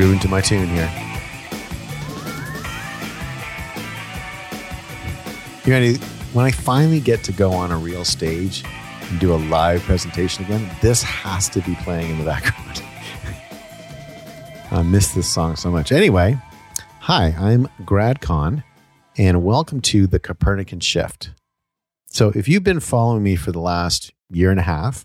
grooving to my tune here. You ready? When I finally get to go on a real stage and do a live presentation again, this has to be playing in the background. I miss this song so much. Anyway, hi, I'm Grad Conn, and welcome to the Copernican Shift. So, if you've been following me for the last year and a half,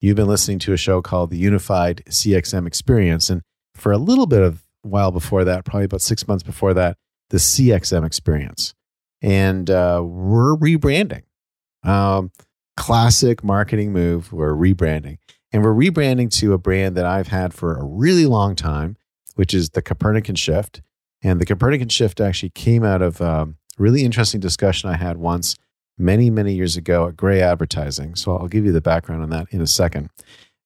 you've been listening to a show called the Unified CXM Experience. And for a little bit of while before that, probably about six months before that, the CXM Experience. And uh, we're rebranding. Um, classic marketing move. We're rebranding. And we're rebranding to a brand that I've had for a really long time, which is the Copernican Shift. And the Copernican Shift actually came out of um, a really interesting discussion I had once many, many years ago at Grey Advertising. So I'll give you the background on that in a second.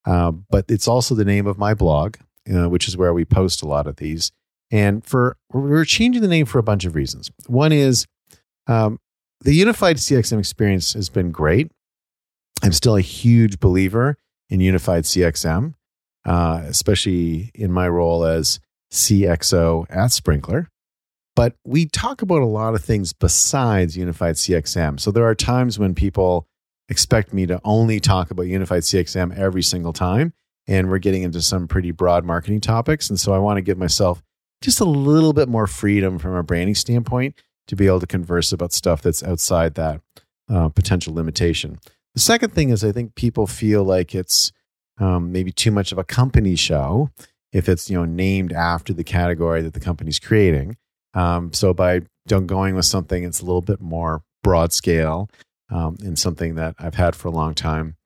Uh, but it's also the name of my blog, uh, which is where we post a lot of these. And for we're changing the name for a bunch of reasons. One is um, the unified CXM experience has been great. I'm still a huge believer in unified CXM, uh, especially in my role as CXO at Sprinklr. But we talk about a lot of things besides unified CXM. So there are times when people expect me to only talk about unified CXM every single time. And we're getting into some pretty broad marketing topics. And so I want to give myself just a little bit more freedom from a branding standpoint to be able to converse about stuff that's outside that uh, potential limitation. The second thing is, I think people feel like it's um, maybe too much of a company show if it's you know named after the category that the company's creating. Um, so by going with something, it's a little bit more broad scale um, and something that I've had for a long time.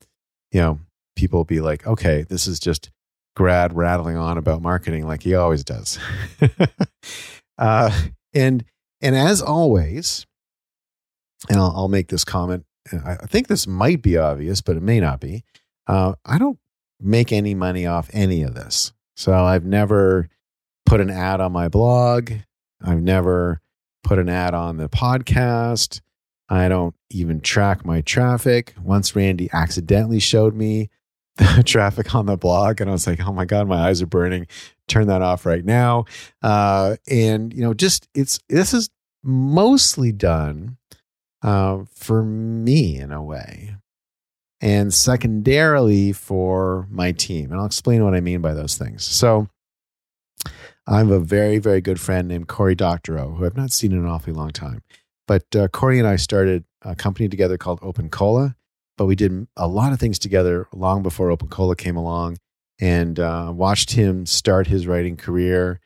You know, people be like, okay, this is just Grad rattling on about marketing like he always does. uh, and and as always, and I'll, I'll, make this comment. I think this might be obvious, but it may not be. Uh, I don't make any money off any of this. So I've never put an ad on my blog. I've never put an ad on the podcast. I don't even track my traffic. Once Randy accidentally showed me traffic on the blog, and I was like, oh my God, my eyes are burning. Turn that off right now. Uh, and, you know, just it's this is mostly done uh, for me in a way, and secondarily for my team. And I'll explain what I mean by those things. So, I have a very, very good friend named Cory Doctorow, who I've not seen in an awfully long time. But uh, Cory and I started a company together called Open Cola, but we did a lot of things together long before Open Cola came along and uh, watched him start his writing career,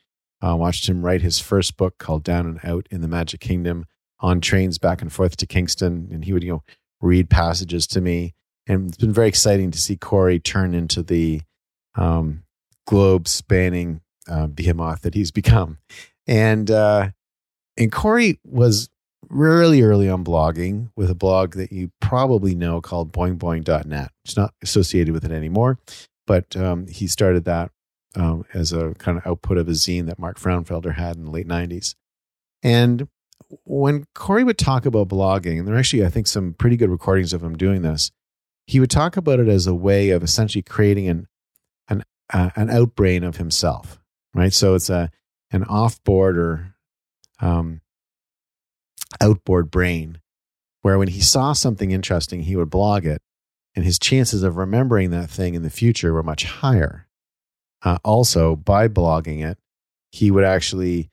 uh, watched him write his first book called Down and Out in the Magic Kingdom on trains back and forth to Kingston. And he would, you know, read passages to me. And it's been very exciting to see Cory turn into the um, globe spanning uh, behemoth that he's become. And uh, and Cory was really early on blogging with a blog that you probably know called boingboing.net. It's not associated with it anymore, but um, he started that um, as a kind of output of a zine that Mark Frauenfelder had in the late 90s. And when Cory would talk about blogging, and there are actually, I think, some pretty good recordings of him doing this, he would talk about it as a way of essentially creating an, an, uh, an outbrain of himself right? So it's a an offboard or um, outboard brain, where when he saw something interesting, he would blog it, and his chances of remembering that thing in the future were much higher. Uh, also, by blogging it, he would actually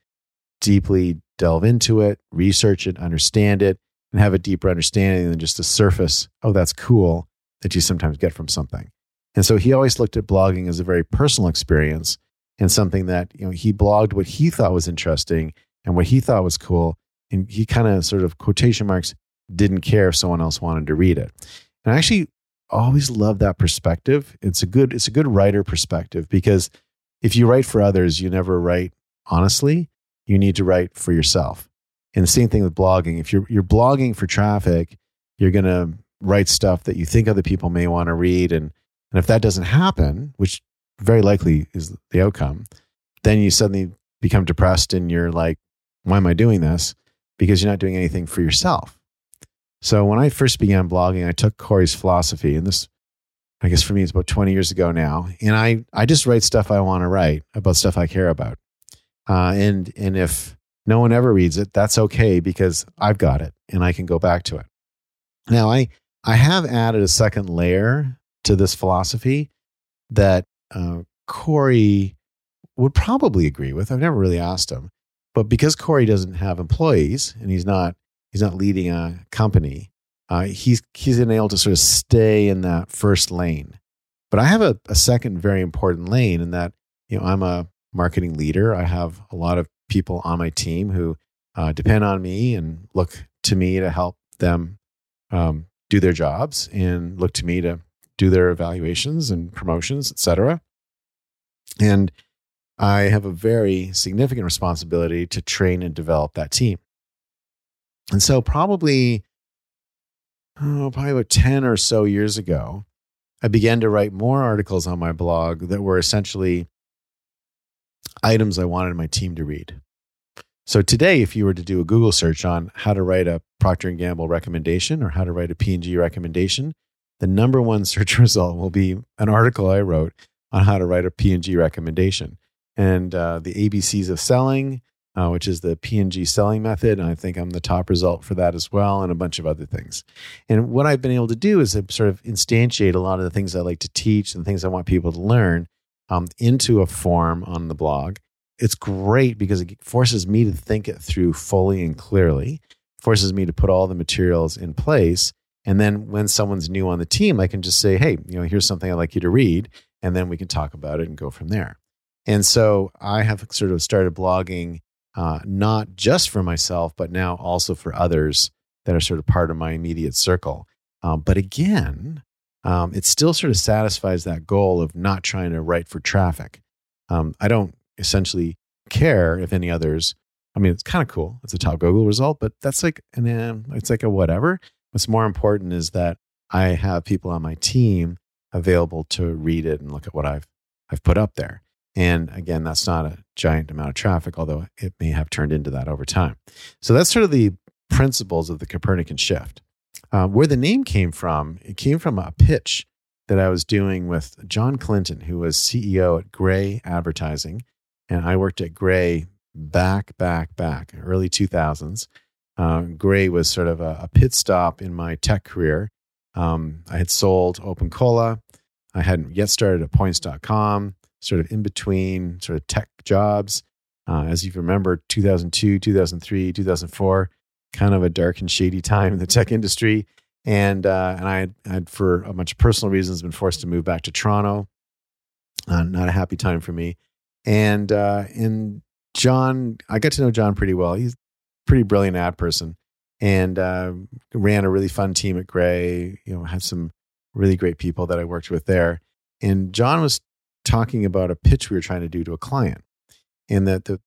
deeply delve into it, research it, understand it, and have a deeper understanding than just the surface, oh, that's cool, that you sometimes get from something. And so he always looked at blogging as a very personal experience and something that you know he blogged what he thought was interesting and what he thought was cool and he kind of sort of quotation marks didn't care if someone else wanted to read it. And i actually always love that perspective. It's a good it's a good writer perspective because if you write for others you never write honestly. You need to write for yourself. And the same thing with blogging. If you're you're blogging for traffic you're going to write stuff that you think other people may want to read. And and if that doesn't happen which very likely is the outcome, then you suddenly become depressed and you're like, why am I doing this? Because you're not doing anything for yourself. So when I first began blogging, I took Cory's philosophy, and this, I guess for me, it's about 20 years ago now. And I, I just write stuff I want to write about stuff I care about. Uh, and and if no one ever reads it, that's okay because I've got it and I can go back to it. Now I I have added a second layer to this philosophy that uh, Cory would probably agree with. I've never really asked him, but because Cory doesn't have employees and he's not he's not leading a company, uh, he's he's been able to sort of stay in that first lane. But I have a, a second very important lane in that you know I'm a marketing leader. I have a lot of people on my team who uh, depend on me and look to me to help them um, do their jobs and look to me to do their evaluations and promotions, etc. And I have a very significant responsibility to train and develop that team. And so, probably, oh, probably about 10 or so years ago, I began to write more articles on my blog that were essentially items I wanted my team to read. So today, if you were to do a Google search on how to write a Procter and Gamble recommendation or how to write a P&G recommendation, the number one search result will be an article I wrote on how to write a P&G recommendation and uh, the ABCs of selling, uh, which is the P&G selling method. And I think I'm the top result for that as well, and a bunch of other things. And what I've been able to do is sort of instantiate a lot of the things I like to teach and things I want people to learn um, into a form on the blog. It's great because it forces me to think it through fully and clearly, forces me to put all the materials in place. And then when someone's new on the team, I can just say, hey, you know, here's something I'd like you to read. And then we can talk about it and go from there. And so I have sort of started blogging, uh, not just for myself, but now also for others that are sort of part of my immediate circle. Um, but again, um, it still sort of satisfies that goal of not trying to write for traffic. Um, I don't essentially care if any others. I mean, it's kind of cool. It's a top Google result, but that's like an um, it's like a whatever. What's more important is that I have people on my team available to read it and look at what I've I've put up there. And again, that's not a giant amount of traffic, although it may have turned into that over time. So that's sort of the principles of the Copernican shift. Uh, where the name came from, it came from a pitch that I was doing with John Clinton, who was CEO at Grey Advertising. And I worked at Grey back, back, back, early 2000s. Uh, Grey was sort of a, a, pit stop in my tech career. Um, I had sold Open Cola. I hadn't yet started at points.com, sort of in between sort of tech jobs. Uh, as you remember, 2002, 2003, 2004, kind of a dark and shady time in the tech industry. And uh, and I had, for a bunch of personal reasons, been forced to move back to Toronto. Uh, not a happy time for me. And uh, and John, I got to know John pretty well. He's a pretty brilliant ad person, and uh, ran a really fun team at Grey. You know, had some really great people that I worked with there. And John was talking about a pitch we were trying to do to a client, and that the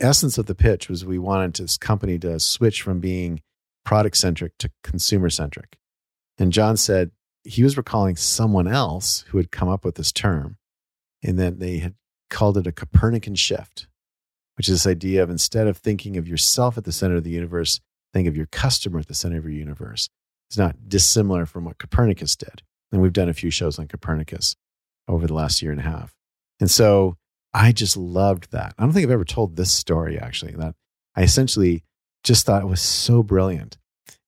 essence of the pitch was we wanted this company to switch from being product centric to consumer centric. And John said he was recalling someone else who had come up with this term and that they had called it a Copernican shift, which is this idea of instead of thinking of yourself at the center of the universe, think of your customer at the center of your universe. It's not dissimilar from what Copernicus did. And we've done a few shows on Copernicus over the last year and a half. And so I just loved that. I don't think I've ever told this story actually. That I essentially just thought it was so brilliant,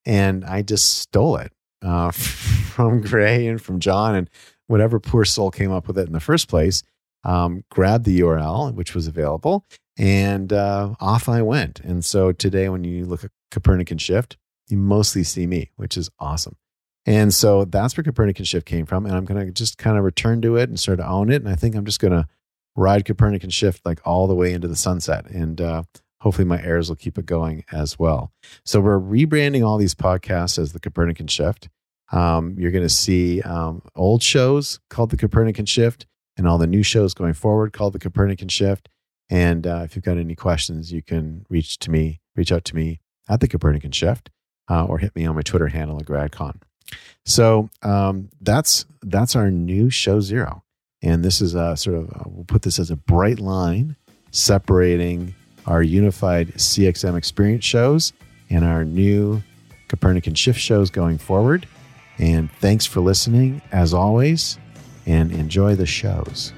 and I just stole it uh, from Grey and from John and whatever poor soul came up with it in the first place. Um, grabbed the URL which was available, and uh, off I went. And so today, when you look at Copernican Shift, you mostly see me, which is awesome. And so that's where Copernican Shift came from. And I'm going to just kind of return to it and sort of own it. And I think I'm just going to ride Copernican shift like all the way into the sunset. And uh, hopefully my heirs will keep it going as well. So we're rebranding all these podcasts as the Copernican shift. Um, you're going to see um, old shows called the Copernican shift and all the new shows going forward called the Copernican shift. And uh, if you've got any questions, you can reach to me, reach out to me at the Copernican shift uh, or hit me on my Twitter handle at GradConn. So um, that's that's our new show zero. And this is a sort of, uh, we'll put this as a bright line separating our unified CXM experience shows and our new Copernican shift shows going forward. And thanks for listening as always, and enjoy the shows.